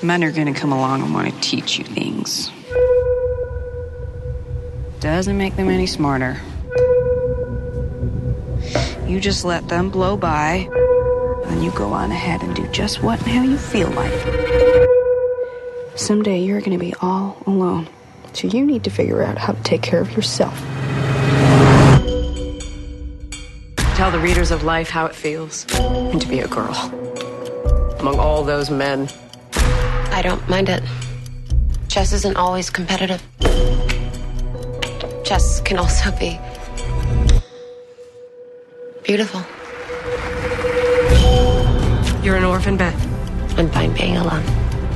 Men are gonna come along and want to teach you things. Doesn't make them any smarter. You just let them blow by, and you go on ahead and do just what and how you feel like. Someday you're gonna be all alone, so you need to figure out how to take care of yourself. Tell the readers of life how it feels and to be a girl among all those men. I don't mind it. Chess isn't always competitive. Chess can also be beautiful. You're an orphan, Beth. I'm fine being alone.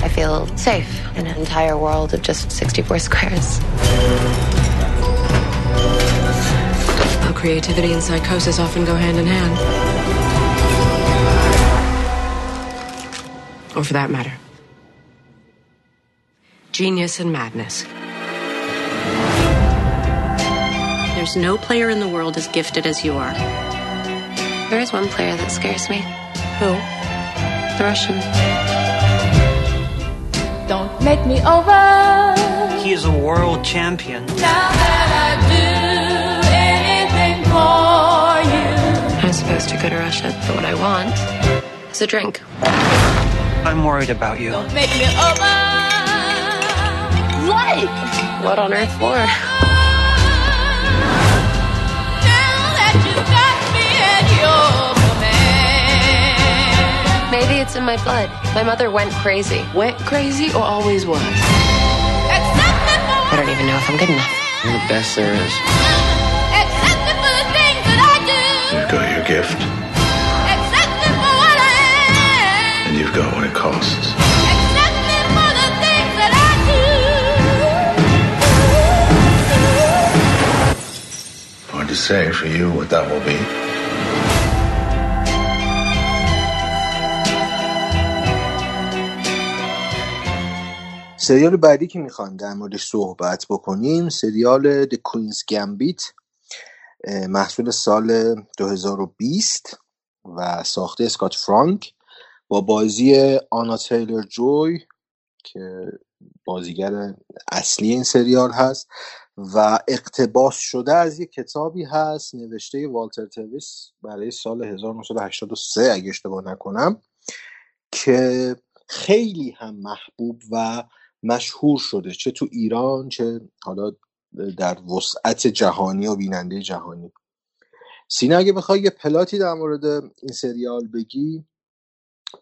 I feel safe in an entire world of just 64 squares. How creativity and psychosis often go hand in hand. Or for that matter, genius and madness. There's no player in the world as gifted as you are. There is one player that scares me. Who? The Russian. Don't make me over. He is a world champion. Now that I do anything for you. I'm supposed to go to Russia, but what I want is a drink. I'm worried about you. Don't make me over. What? What on earth for? Now that you got me at your command. Maybe it's in my blood. My mother went crazy. Went crazy or always was? Accept me for, I don't even know if I'm good enough. You're the best there is. accept for the things that I do. You've got your gift, Accept for what I am. and you've got what it costs. Say for you what that will be. سریال بعدی که می‌خوایم در موردش صحبت بکنیم سریال The Queen's Gambit محصول سال 2020 و ساخته اسکات فرانک با بازی آنا تیلر جوی که بازیگر اصلی این سریال هست و اقتباس شده از یک کتابی هست نوشته والتر تویس برای سال 1983 اگه اشتباه نکنم که خیلی هم محبوب و مشهور شده چه تو ایران چه حالا در وسعت جهانی و بیننده جهانی. سینا اگه بخوای یه پلاتی در مورد این سریال بگی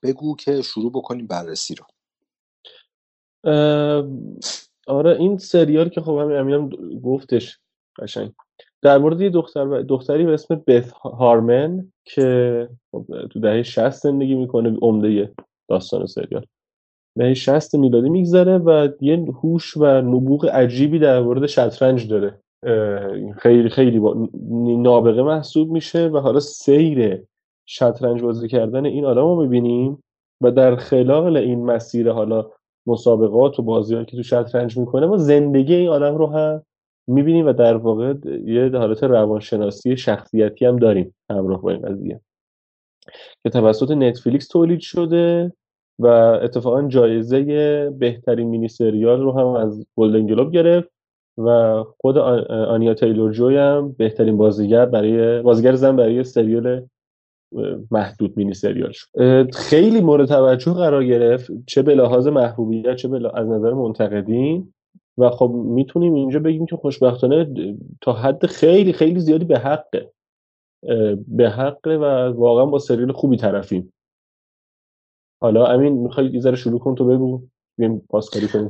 بگو که شروع بکنیم بررسی رو. آره این سریال که خب همین امینم گفتش قشنگ. در مورد یه دختر دختری به اسم بث هارمن که خب تو دهه 60 زندگی می‌کنه عمده داستان سریال. دهه 60 میلادی میگذره و یه هوش و نبوغ عجیبی در مورد شطرنج داره. خیلی خیلی با نابغه محسوب میشه و حالا سیر شطرنج بازی کردن این آدم رو می‌بینیم و در خلال این مسیر حالا مسابقات و بازی که تو شطرنج می‌کنه ما زندگی این آدم رو هم می‌بینیم و در واقع یه حالت روانشناسی شخصیتی هم داریم همراه با این قضیه. که توسط نتفلیکس تولید شده و اتفاقا جایزه بهترین مینی سریال رو هم از گلدن گلوب گرفت و خود آنیا تیلور جوی هم بهترین بازیگر برای بازیگر زن برای سریال محدود مینی سریال شد اه، خیلی مورد توجه قرار گرفت چه به لحاظ محبوبیت چه به لحاظ- از نظر منتقدین. و خب می‌تونیم اینجا بگیم که خوشبختانه تا حد خیلی خیلی زیادی به حقه. به حقه و واقعا با سریال خوبی طرفیم. حالا امین می‌خوای یه ذره شروع کن تو بگو. بیم پاسکاری کنیم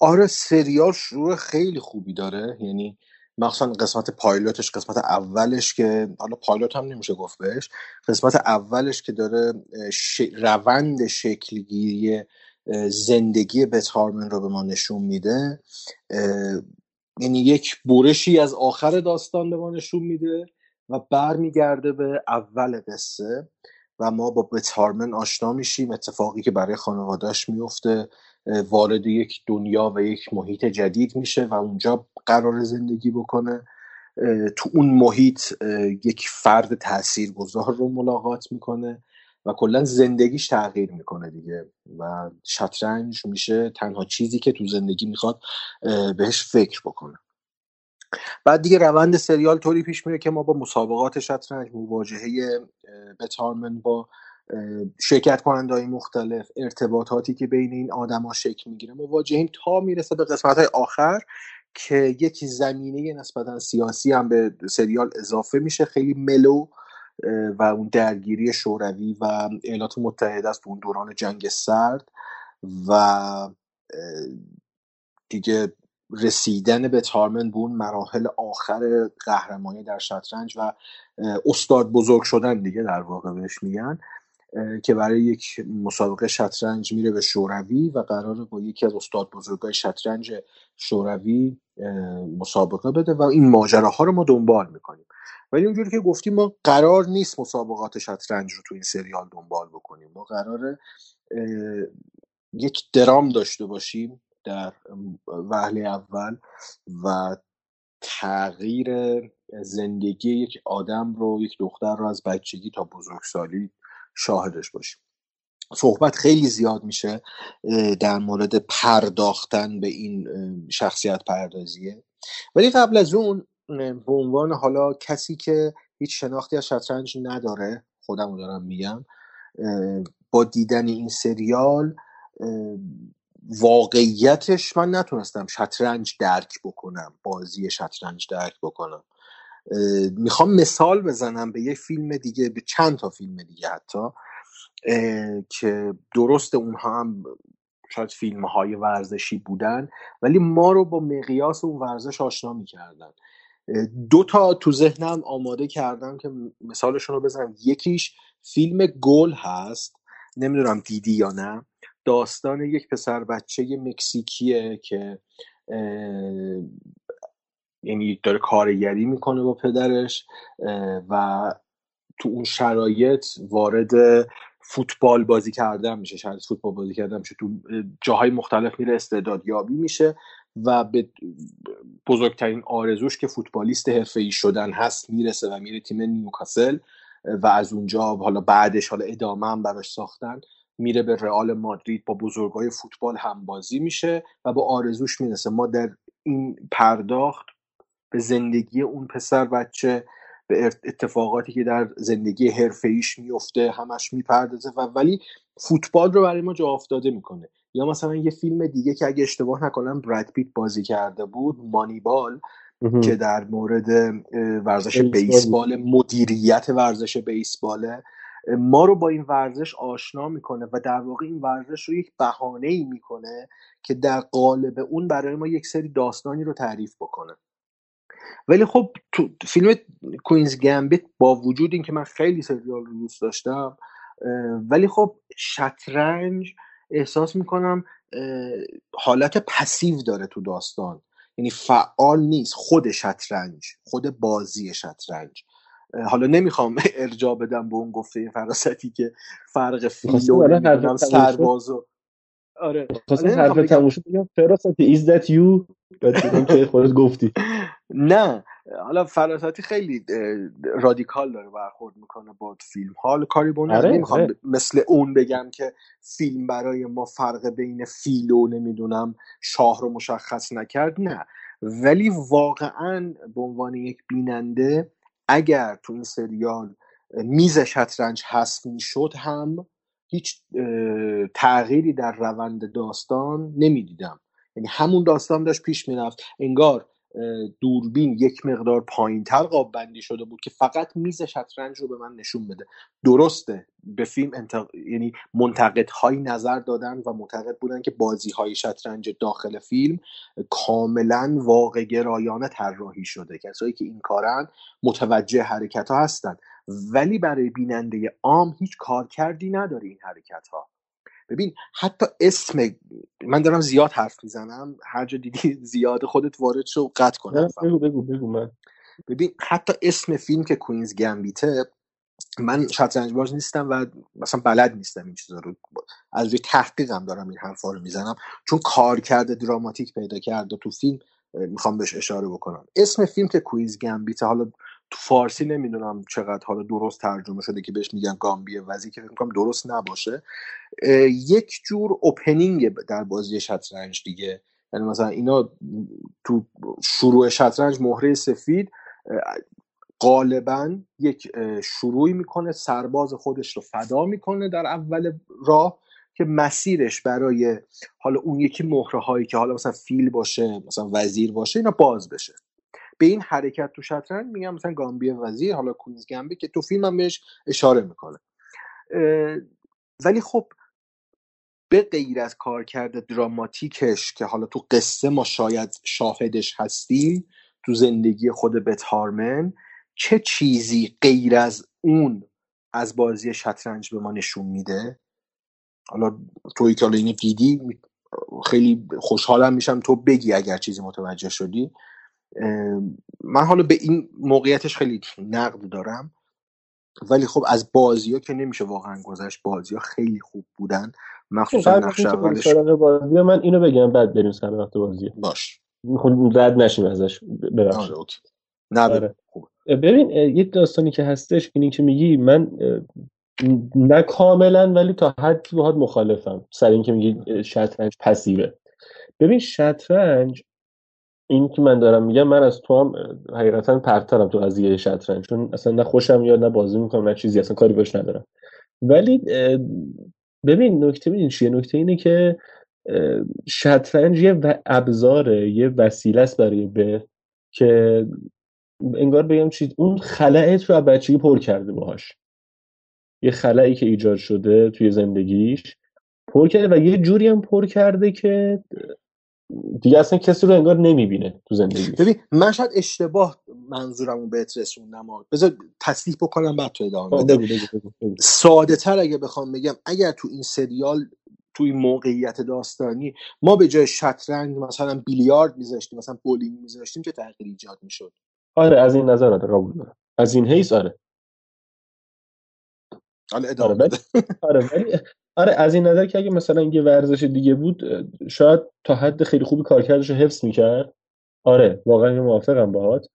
آره سریال شروع خیلی خوبی داره. یعنی مخصوصا قسمت پایلوتش قسمت اولش که حالا پایلوت هم نمیشه گفت بهش قسمت اولش که داره ش... روند شکلگیری زندگی بت هارمن رو به ما نشون میده. یعنی یک برشی از آخر داستان به ما نشون میده و برمیگرده به اول قصه و ما با بت هارمن آشنا میشیم اتفاقی که برای خانوادهش میفته. وارد یک دنیا و یک محیط جدید میشه و اونجا قرار زندگی بکنه. تو اون محیط یک فرد تاثیرگذار رو ملاقات می‌کنه و کلا زندگیش تغییر می‌کنه دیگه و شطرنج میشه تنها چیزی که تو زندگی می‌خواد بهش فکر بکنه. بعد دیگه روند سریال طوری پیش میره که ما با مسابقات شطرنج مواجهه بتارمن با شرکت کننده های مختلف ارتباطاتی که بین این آدما شکل می‌گیره مواجهیم تا می‌رسه به قسمت های آخر که یک زمینه نسبتا سیاسی هم به سریال اضافه میشه خیلی ملو و اون درگیری شوروی و ایالات متحده است اون دوران جنگ سرد و دیگه رسیدن به تارمن به اون مراحل آخر قهرمانی در شطرنج و استاد بزرگ شدن دیگه در واقع بهش میگن. که برای یک مسابقه شطرنج میره به شوروی و قرار با یکی از استاد بزرگای شطرنج شوروی مسابقه بده و این ماجراها رو ما دنبال می‌کنیم. ولی اونجوری که گفتیم ما قرار نیست مسابقات شطرنج رو تو این سریال دنبال بکنیم. ما قرار یک درام داشته باشیم در وهله اول و تغییر زندگی یک آدم رو یک دختر رو از بچگی تا بزرگسالی شاهدش باشیم. صحبت خیلی زیاد میشه در مورد پرداختن به این شخصیت پردازیه. ولی قبل از اون به عنوان حالا کسی که هیچ شناختی از شطرنج نداره خودم دارم میگم با دیدن این سریال واقعیتش من نتونستم شطرنج درک بکنم بازی شطرنج درک بکنم. می‌خوام مثال بزنم به یه فیلم دیگه به چند تا فیلم دیگه حتی که درست اونها هم شاید فیلم های ورزشی بودن ولی ما رو با مقیاس اون ورزش آشنا می‌کردن. دو تا تو ذهنم آماده کردم که مثالشون رو بزنم. یکیش فیلم گل هست. نمی‌دونم دیدی یا نه. داستان یک پسر بچه مکزیکیه که یعنی داره کارگری می‌کنه با پدرش و تو اون شرایط وارد فوتبال بازی کردن میشه شاید فوتبال بازی کردن میشه. تو جاهای مختلف میره استعداد یابی میشه و به بزرگترین آرزوش که فوتبالیست حرفه‌ای شدن هست می‌رسه و میره تیم نیوکاسل و از اونجا حالا بعدش حالا ادامه هم براش ساختن میره به رئال مادرید با بزرگای فوتبال هم بازی میشه و با آرزوش می‌رسه. ما در این پرداخت به زندگی اون پسر بچه به اتفاقاتی که در زندگی حرفه‌ایش میفته همش می‌پردازه و ولی فوتبال رو برای ما جا افتاده می‌کنه. یا مثلا یه فیلم دیگه که اگه اشتباه نکنم براد پیت بازی کرده بود مانیبال که در مورد ورزش بیسبال مدیریت ورزش بیسباله ما رو با این ورزش آشنا می‌کنه و در واقع این ورزش رو یک بهانه ای می‌کنه که در قالب اون برای ما یک سری داستانی رو تعریف بکنه. ولی خب تو فیلم کوینز گمبیت با وجود اینکه من خیلی سریال رو دوست داشتم ولی خب شطرنج احساس می‌کنم حالت پسیو داره تو داستان. یعنی فعال نیست خود شطرنج خود بازی شطرنج. حالا نمی‌خوام ارجاع بدم به اون گفته فراستی که فرق فیل و سرباز و آره. حرف تموم شد بگم فراستی is that you که خودت گفتی. نه حالا فراستی خیلی رادیکال داره برخورد می‌کنه با فیلم حال کاری به آره، نمی‌خوام آره. مثل اون بگم که فیلم برای ما فرق بین فیل و نمی‌دونم شاه رو مشخص نکرد نه. ولی واقعا به عنوان یک بیننده اگر تو این سریال میز شطرنج حذف می‌شد هم هیچ تغییری در روند داستان نمی‌دیدم. یعنی همون داستان داشت پیش می‌رفت. انگار دوربین یک مقدار پایین تر قاب بندی شده بود که فقط میز شطرنج رو به من نشون بده. درسته به فیلم انتق... یعنی منتقدهایی نظر دادن و معتقد بودن که بازی های شطرنج داخل فیلم کاملا واقع گرایانه طراحی شده. کسایی که این کارن متوجه حرکت ها هستن. ولی برای بیننده عام هیچ کارکردی نداره این حرکت ها ببین حتی اسم من دارم زیاد حرف می‌زنم هر جا دیدی زیاد خودت وارد شو قطع کن نه، حرفم. بگو بگو بگو من. ببین حتی اسم فیلم که کوینز گمبیته من شطرنج باز نیستم و مثلا بلد نیستم این چیزا رو. از روی تحقیقم دارم این حرفا رو می‌زنم. چون کار کرده دراماتیک پیدا کرده تو فیلم می‌خوام بهش اشاره بکنم. اسم فیلم که کوینز گمبیته حالا تو فارسی نمی‌دونم چقدر حالا درست ترجمه شده که بهش میگن گامبی وزی که فکر می‌کنم درست نباشه. یک جور اوپنینگ در بازی شطرنج دیگه. یعنی مثلا اینا تو شروع شطرنج مهره سفید غالبا یک شروعی می‌کنه سرباز خودش رو فدا می‌کنه در اول راه که مسیرش برای حالا اون یکی مهره هایی که حالا مثلا فیل باشه مثلا وزیر باشه اینا باز بشه. به حرکت تو شطرنج میگم مثلا گامبی وزیر حالا کوینز گمبی که تو فیلم هم بهش اشاره می‌کنه. ولی خب به غیر از کارکرد دراماتیکش که حالا تو قصه ما شاید شاهدش هستیم تو زندگی خود بت هارمن چه چیزی غیر از اون از بازی شطرنج به ما نشون میده؟ حالا توی که حالا اینو دیدی خیلی خوشحالم میشم تو بگی اگر چیزی متوجه شدی. من حالا به این موقعیتش خیلی نقد دارم. ولی خب از بازی ها که نمیشه واقعا گذشت بازی ها خیلی خوب بودن. مخصوصا نقش اولش. بازی من اینو بگم بعد بریم سراغ وقت بازی. باش. خود رد نشیم ازش. ببخشید. آره نه آره. ببین یه داستانی که هستش اینی که میگی من نه کاملا ولی تا حدی باهات مخالفم. سر اینکه میگی شطرنج پسیوه. ببین شطرنج این که من دارم میگم من از تو هم حقیقتا پرترم تو قضیه شطرنج. چون اصلا نه خوشم میاد نه بازی می‌کنم نه چیزی اصلا کاری باش ندارم. ولی ببین نکته ببین چیه؟ نکته اینه که شطرنج یه ابزاره یه وسیله است برای به که انگار بگم چی اون رو از بچگی پر کرده باهاش. یه خلایی که ایجاد شده توی زندگیش پر کرده و یه جوری هم پر کرده که دیگه اصلا کسی رو انگار نمی‌بینه تو زندگی ببین من شاید اشتباه منظورمو بهت رسوندم. بذار تصدیح بکنم بعد تو ادامه. ساده تر اگه بخوام بگم اگر تو این سریال تو این موقعیت داستانی ما به جای شطرنج مثلا بیلیارد میذاشتیم مثلا بولینگ میذاشتیم چه تغییری ایجاد می‌شد؟ آره از این نظر آره قبول دارم. از این حیث آره. حالا آره ادامه بده. آره ولی آره از این نظر که اگه مثلا یه ورزش دیگه بود شاید تا حد خیلی خوبی کارکردش رو حفظ می‌کرد. آره واقعا موافقم باهات.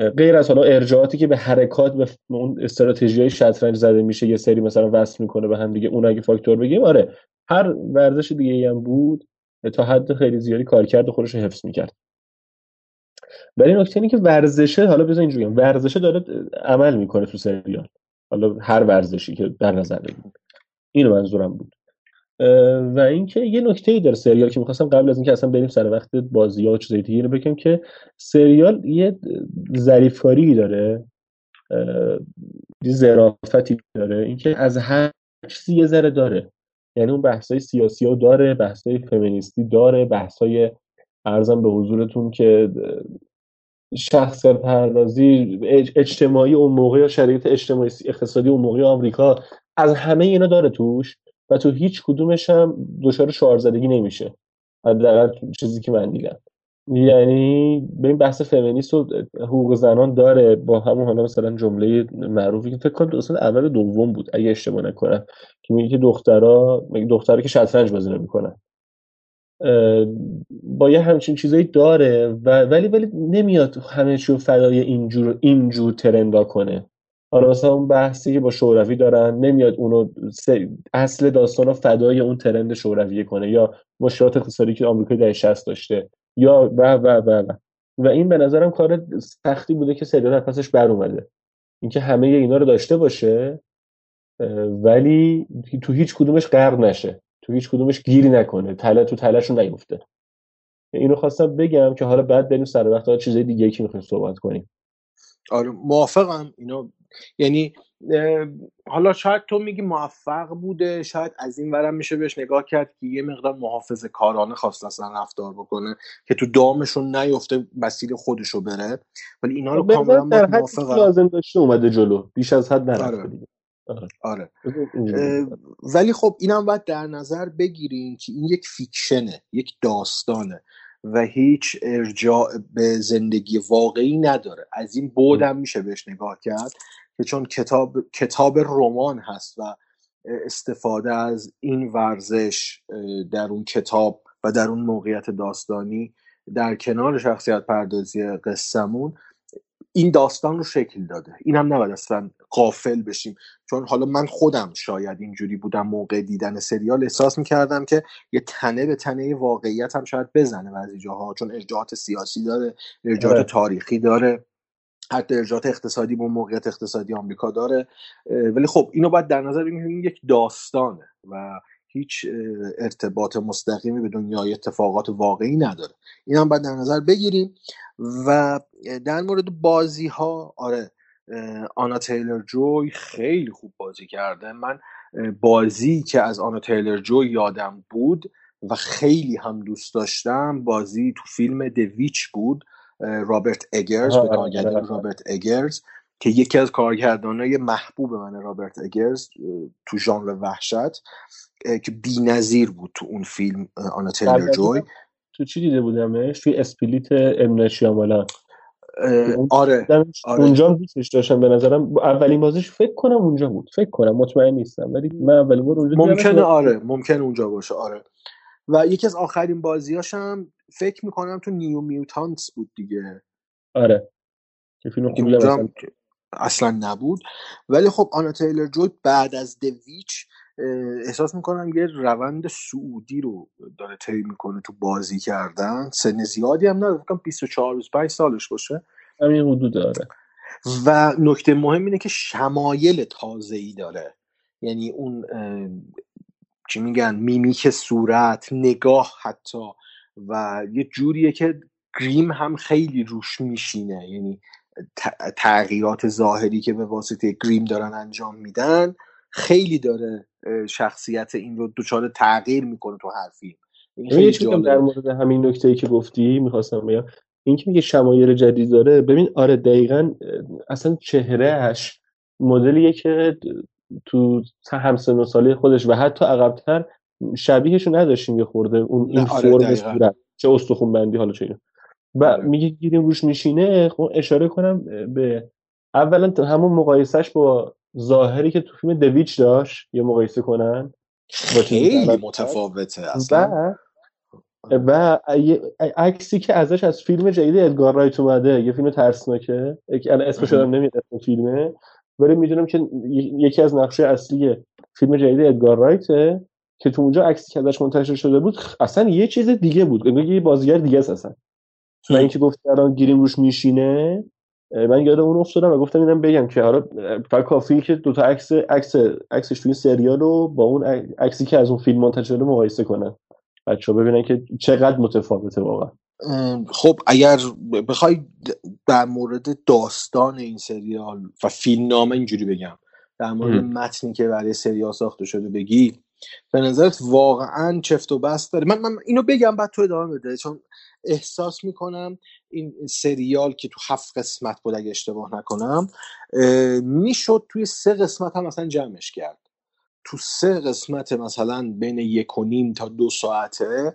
اه، غیر از حالا ارجاعاتی که به حرکات به اون استراتژی های شطرنج زده میشه یه سری مثلا وصل می‌کنه به هم دیگه اون اگه فاکتور بگیم آره هر ورزش دیگه هم بود تا حد خیلی زیادی کارکرد خودش رو حفظ می‌کرد. ولی نکته اینه که ورزشه حالا بذار اینجوری ورزشه داره عمل می‌کنه تو سریال. حالا هر ورزشی که در نظر بگیریم. اینو منظورم بود. و اینکه یه نکته ای داره سریال که می‌خواستم قبل از اینکه اصلا بریم سر وقت بازی ها و چیزای دیگه اینو بگم که سریال یه ظریفکاری داره یه ظرافتی داره اینکه از هر چیزی یه ذره داره. یعنی اون بحثای سیاسی ها داره بحثای فمینیستی داره بحثای ارزم به حضورتون که شخصیت پردازی اج- اجتماعی اون موقع یا شرایط اجتماعی اقتصادی اون موقع آمریکا از همه اینا داره توش و تو هیچ کدومش هم دچار شعارزدگی نمیشه. حداقل چیزی که من دیدم. یعنی به این بحث فمینیست و حقوق زنان داره با همون حالا مثلا جمله معروفی که فکر کنم اصلا اول دوم بود اگه اشتباه نکنم. که میگه که دخترها میگه دخترها که شطرنج بازی نمی‌کنن. با یه همچین چیزایی داره و ولی ولی نمیاد همه چی رو فدای اینجور اینجور ترندا کنه. حالا مثلا اون بحثی که با شوروی دارن نمیاد اونو اصل داستان رو فدای اون ترند شورویه کنه یا مشکلات اقتصادی که آمریکا در 60 داشته یا و و و و. و این به نظرم کار سختی بوده که سریال پسش بر اومده. اینکه همه اینا رو داشته باشه ولی تو هیچ کدومش غرق نشه. تو هیچ کدومش گیری نکنه. تله تو تلهش رو نیفته. اینو خواستم بگم که حالا بعد بریم سر وقت چیزای دیگه که می‌خوایم صحبت کنیم. آره موافقم. اینا یعنی حالا شاید تو میگی موفق بوده. شاید از این ورم میشه بهش نگاه کرد که یه مقدار محافظه کارانه خواست اصلا رفتار بکنه که تو دامشون نیفته مسیر خودشو بره. ولی اینا رو نظر کاملا موافقم لازم داشته اومده جلو. بیش از حد نرفته آره دیگه. آره. آره. ولی خب اینم باید در نظر بگیریم که این یک فیکشنه یک داستانه و هیچ ارجاع به زندگی واقعی نداره. از این بودم میشه بهش نگاه کرد که چون کتاب کتاب رمان هست و استفاده از این ورزش در اون کتاب و در اون موقعیت داستانی در کنار شخصیت پردازی قصهمون این داستان رو شکل داده. این هم نباید اصلا قافل بشیم. چون حالا من خودم شاید اینجوری بودم موقع دیدن سریال احساس می‌کردم که یه تنه به تنه واقعیت هم شاید بزنه بعضی جاها چون ارجاعات سیاسی داره ارجاعات آره. تاریخی داره حتی ارجاعات اقتصادی با موقعیت اقتصادی آمریکا داره ولی خب اینو باید در نظر بگیریم یک داستانه و هیچ ارتباط مستقیمی به دنیای اتفاقات واقعی نداره این هم باید در نظر بگیریم و در مورد بازی ها آره آنا تیلر جوی خیلی خوب بازی کرده. من بازی که از آنا تیلر جوی یادم بود و خیلی هم دوست داشتم بازی تو فیلم دویچ بود رابرت اگرز به کارگردانی آره. رابرت اگرز که یکی از کارگردانای محبوب من رابرت اگرز تو ژانر وحشت که بی‌نظیر بود تو اون فیلم آنا تیلر جوی. تو چی دیده بودمش؟ توی Split ام شیامالان اه، اون آره دیدمش آره. اونجا هم دوستش داشتم به نظرم. اولین بازیش فکر کنم اونجا بود. فکر کنم مطمئن نیستم. ولی من اولین بار اونجا ممکنه آره. ممکن اونجا باشه آره. و یکی از آخرین بازیاش هم فکر می‌کنم تو New Mutants بود دیگه. آره. که فیلم خوبی اصلا نبود. ولی خب آنا تیلر جوی بعد از دویچ احساس می‌کنم یه روند سعودی رو داره طی می‌کنه تو بازی کردن. سن زیادی هم نداره فکر کنم 24 25 سالش باشه. همین حدود داره. و نکته مهم اینه که شمایل تازه ای داره. یعنی اون چی میگن میمیک صورت نگاه حتی. و یه جوریه که گریم هم خیلی روش میشینه. یعنی تغییرات ظاهری که به واسطه گریم دارن انجام میدن خیلی داره شخصیت این رو دچار تغییر می‌کنه تو هر فیلم. این یه چیزی بگم در مورد همین نکته ای که گفتی می‌خواستم بگم. این که میگه شمایل جدید داره ببین آره دقیقا اصلا چهرهش مدلیه که تو همسن و سالی خودش و حتی عقبتر شبیهشو نداشتیم یه خورده اون این آره فرم صورت چه استخون بندی حالا چه. و آره. میگه گیریم روش میشینه خب اشاره کنم به اولا همون مقایسهش با ظاهری که تو فیلم دویچ داشت یه مقایسه کنن خیلی متفاوته اصلا. و عکسی که ازش از فیلم جدید ادگار رایت اومده یه فیلم ترسناکه یک- الان اسمش. یادم نمیاد اسم فیلمه ولی می‌دونم که یکی از نقشه اصلی فیلم جدید ادگار رایته که تو اونجا عکسی که ازش منتشر شده بود اصلا یه چیز دیگه بود. انگار یه بازیگر دیگه است اصلا. و اینکه گفت الان گیریم روش میشینه من یاد اون افتادم و گفتم اینم بگم که حالا فقط کافیه که دوتا عکس عکس عکسش توی سریال رو با اون عکسی که از اون فیلم منتشر شده مقایسه کنن. بچه ببینن که چقدر متفاوته واقعا. خب اگر بخوای در مورد داستان این سریال و فیلم نامه اینجوری بگم. در مورد. متنی که برای سریال ساخته شده بگی به نظرت واقعا چفت و بست داره. من, من اینو بگم بعد تو ادامه بده چون احساس می‌کنم این سریال که تو هفت قسمت بود اگه اشتباه نکنم می‌شد توی سه قسمت هم مثلا جمعش کرد. تو سه قسمت مثلا بین یک و نیم تا دو ساعته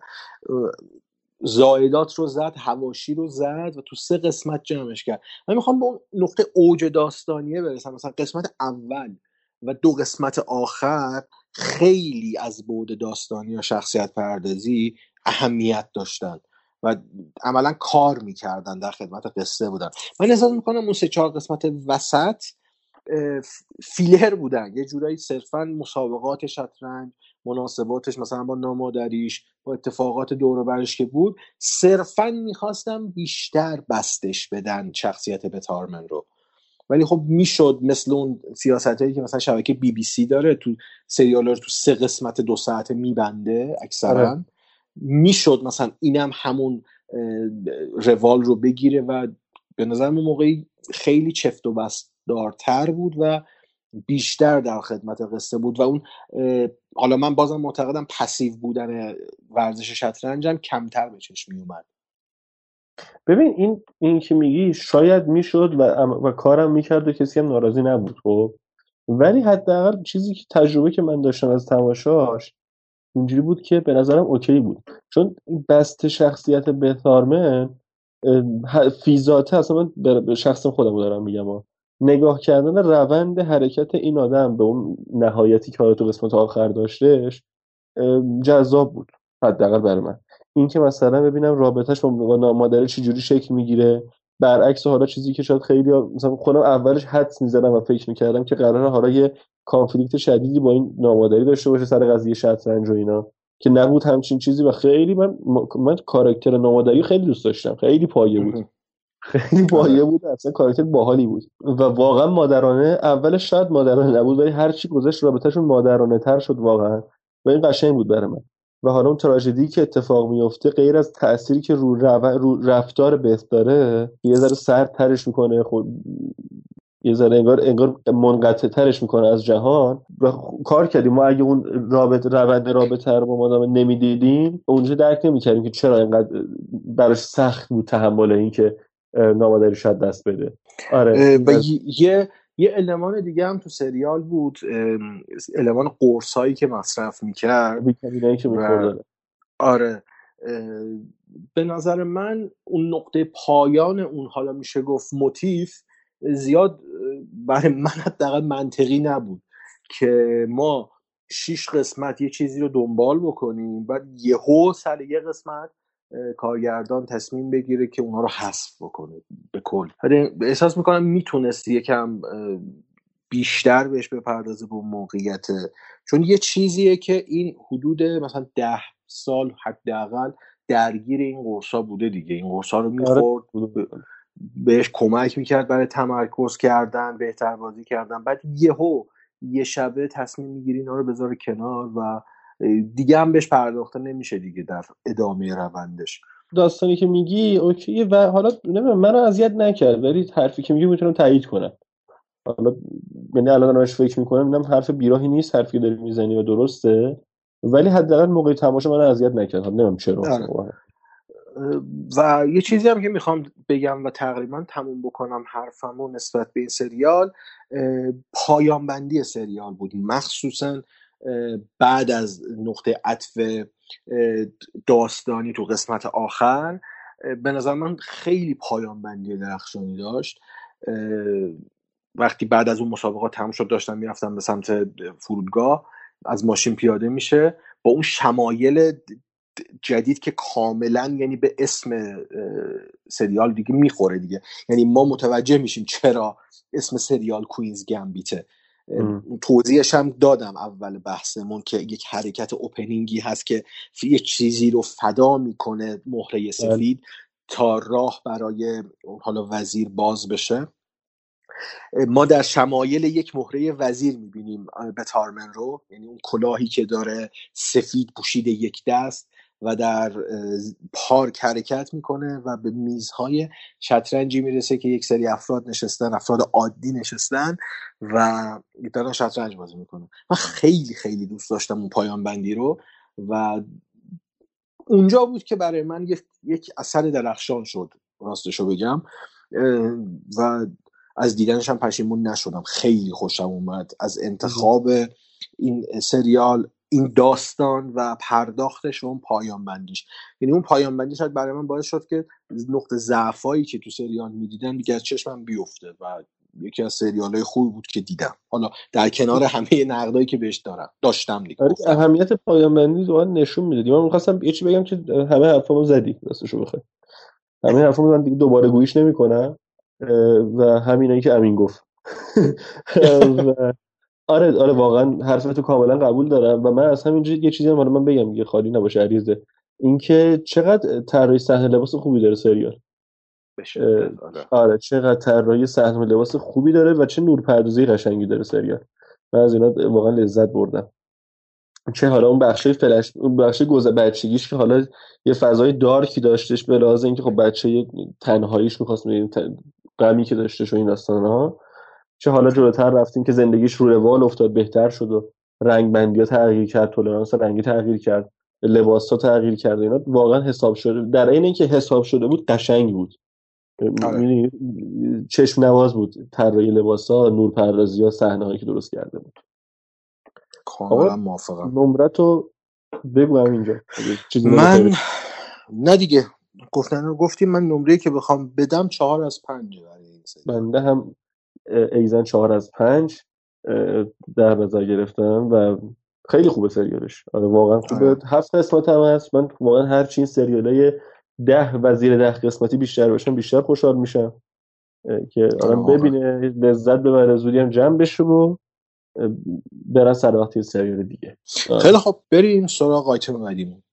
زایدات رو زد هواشی رو زد و تو سه قسمت جمعش کرد. من می‌خوام به اون نقطه اوج داستانیه برسم. مثلا قسمت اول و دو قسمت آخر خیلی از بعد داستانی و شخصیت پردازی اهمیت داشتن و عملا کار می‌کردن در خدمت قصه بودن. من احساس می‌کنم اون سه چهار قسمت وسط فیلر بودن. یه جورایی صرفا مسابقات شطرنج مناسباتش مثلا با نامادریش با اتفاقات دور و برش که بود صرفا می‌خواستم بیشتر بستش بدن شخصیت بتارمن رو. ولی خب می‌شد مثل اون سیاست هایی که مثلا شبکه بی بی سی داره تو سریال رو تو سه قسمت دو ساعته میبنده آره. اکثرا می‌شد مثلا اینم همون روال رو بگیره و به نظر اون موقعی خیلی چفت و بست دارتر بود و بیشتر در خدمت قصه بود و اون حالا من بازم معتقدم پسیو بودن ورزش شطرنجم کمتر به چشم می اومد ببین این این که میگی شاید می‌شد و و کارم می‌کرد و کسی هم ناراضی نبود خب؟ ولی حداقل چیزی که تجربه که من داشتم از تماشاش اینجوری بود که به نظرم اوکی بود. چون بست شخصیت بثارمن اه، فیزاته اصلا من به شخص خودم دارم میگم. نگاه کردن روند حرکت این آدم به اون نهایتی که تو قسمت آخر داشتش جذاب بود حداقل برای من. این که مثلا ببینم رابطهش با با مادره چجوری شکل می‌گیره. برعکس حالا چیزی که شاید خیلی مثلا خودم اولش حدس می‌زدم و فکر می‌کردم که قرار حالا یه کانفلیکت شدیدی با این نامادری داشته باشه سر قضیه شطرنج و اینا. که نبود همچین چیزی و خیلی من من کاراکتر نامادری خیلی دوست داشتم. خیلی پایه بود. خیلی پایه بود. اصلا کاراکتر باحالی بود. و واقعا مادرانه اولش شاید مادرانه نبود ولی هر چی گذشت رابطهشون مادرانه تر شد واقعا. و این قشنگ بود برای من. و حالا اون تراژدی که اتفاق میفته غیر از تأثیری که رو, رو رفتار بهت داره یه ذره سرد ترش می‌کنه خود یه ذره انگار انگار منقطع ترش می‌کنه از جهان و کار کردیم. ما اگه اون رابطه روند رابطه رو با مادام نمی‌دیدیم اونجا درک نمی‌کردیم که چرا اینقدر براش سخت بود تحمل این که نامادری شاید دست بده. آره و یه یه المان دیگه هم تو سریال بود المان قرص هایی که مصرف می‌کرد که آره به نظر من اون نقطه پایان اون حالا میشه گفت موتیف زیاد برای من حداقل منطقی نبود که ما شیش قسمت یه چیزی رو دنبال بکنیم بعد یهو سر یه قسمت کارگردان تصمیم بگیره که اونها رو حذف بکنه به کل. احساس می‌کنم می‌تونست یکم بیشتر بهش بپردازه به موقعیت. چون یه چیزیه که این حدود مثلا ده سال حداقل درگیر این قرصا بوده دیگه. این قرصا رو می‌خورد بهش کمک می‌کرد برای تمرکز کردن بهتر بازی کردن. بعد یهو یه شبه تصمیم می‌گیری اینا رو بذاره کنار و دیگه هم بهش پرداخته نمیشه دیگه در ادامه روندش. داستانی که میگی اوکی و حالا نمی‌دونم منو اذیت نکرد ولی حرفی که میگی می‌تونم تایید کنم. حالا یعنی الان دارم فکر می‌کنم اینم حرف بیراهی نیست حرفی که داری می‌زنی و درسته. ولی حداقل موقع تماشا من اذیت نکرد. نمی‌دونم چرا. آره. و یه چیزی هم که می‌خوام بگم و تقریبا تموم بکنم حرفمو نسبت به این سریال پایان بندی سریال بود. مخصوصا بعد از نقطه عطف داستانی تو قسمت آخر به نظر من خیلی پایان بندی درخشانی داشت. وقتی بعد از اون مسابقات تموم شد داشتم می‌رفتم به سمت فرودگاه از ماشین پیاده میشه. با اون شمایل جدید که کاملا یعنی به اسم سریال دیگه می‌خوره دیگه. یعنی ما متوجه میشیم چرا اسم سریال کوینز گمبیته. توضیحش هم دادم اول بحثمون که یک حرکت اوپنینگی هست که یک چیزی رو فدا می‌کنه مهره بله. سفید تا راه برای حالا وزیر باز بشه. ما در شمایل یک مهره وزیر می‌بینیم به تارمن رو یعنی اون کلاهی که داره سفید پوشیده یک دست. و در پارک حرکت می‌کنه و به میزهای شطرنجی می‌رسه که یک سری افراد نشستن افراد عادی نشستن و دارن شطرنج بازی می‌کنه من خیلی خیلی دوست داشتم اون پایان بندی رو و اونجا بود که برای من یک, یک اثر درخشان شد راستشو بگم. و از دیدنش هم پشیمون نشدم. خیلی خوشم اومد. از انتخاب این سریال این داستان و پرداختش و اون پایان بندیش یعنی اون پایان بندی شاید برای من باعث شد که نقطه ضعفایی که تو سریال می‌دیدم دیگه از چشمم بیفته و یکی از سریال های خوبی بود که دیدم. حالا در کنار همه نقدایی که بهش دارم. داشتم دیگه. آره اهمیت پایان بندی رو نشون میده من می‌خواستم یه چی بگم که همه حرفامو زدی راستشو بخوای. همه حرفامو من دیگه دوباره گویش نمی‌کنم و همینایی که امین گفت. آره آره واقعا حرفتو کاملا قبول دارم و من از همینجا یه چیزی هم من بگم یه خالی نباشه عریضه. اینکه چقدر طراحی صحنه لباس خوبی داره سریال؟ آره. آره چقدر طراحی صحنه لباس خوبی داره و چه نورپردازی قشنگی داره سریال. من از اینا واقعا لذت بردم. چه حالا اون بخش فلش اون بخش گذر بچگیش که حالا یه فضای دارکی داشتش به لحاظ اینکه خب بچه تنهاییش می‌خواست غمی که داشتش و این داستان ها چه حالا جلوتر رفتیم که زندگیش رو روال افتاد بهتر شد و رنگ بندی ها تغییر کرد تولرانس رنگی تغییر کرد لباس ها تغییر کرد اینا. واقعا حساب شده در این اینکه حساب شده بود قشنگ بود. آره. چشم نواز بود. طراحی لباس ها نور پردازی ها صحنه هایی که درست کرده بود. کاملا موافقم. نمرتو بگو اینجا. من نه دیگه. گفتن گفتیم. من نمره که بخوام بدم چهار از پنج بنده هم ایزن چهار از پنج در نظر گرفتم و خیلی خوبه سریالش. آره واقعا خوبه. آره. هفت قسمت هم هست. من واقعا هر چین سریال های ده و زیر ده قسمتی بیشتر باشن بیشتر خوشحال میشم. که آدم آره. ببینه لذت ببره زودی هم جمع بشه و برن سر وقتی سریال دیگه. آه. خیلی خب بریم سراغ آیتم بعدیمون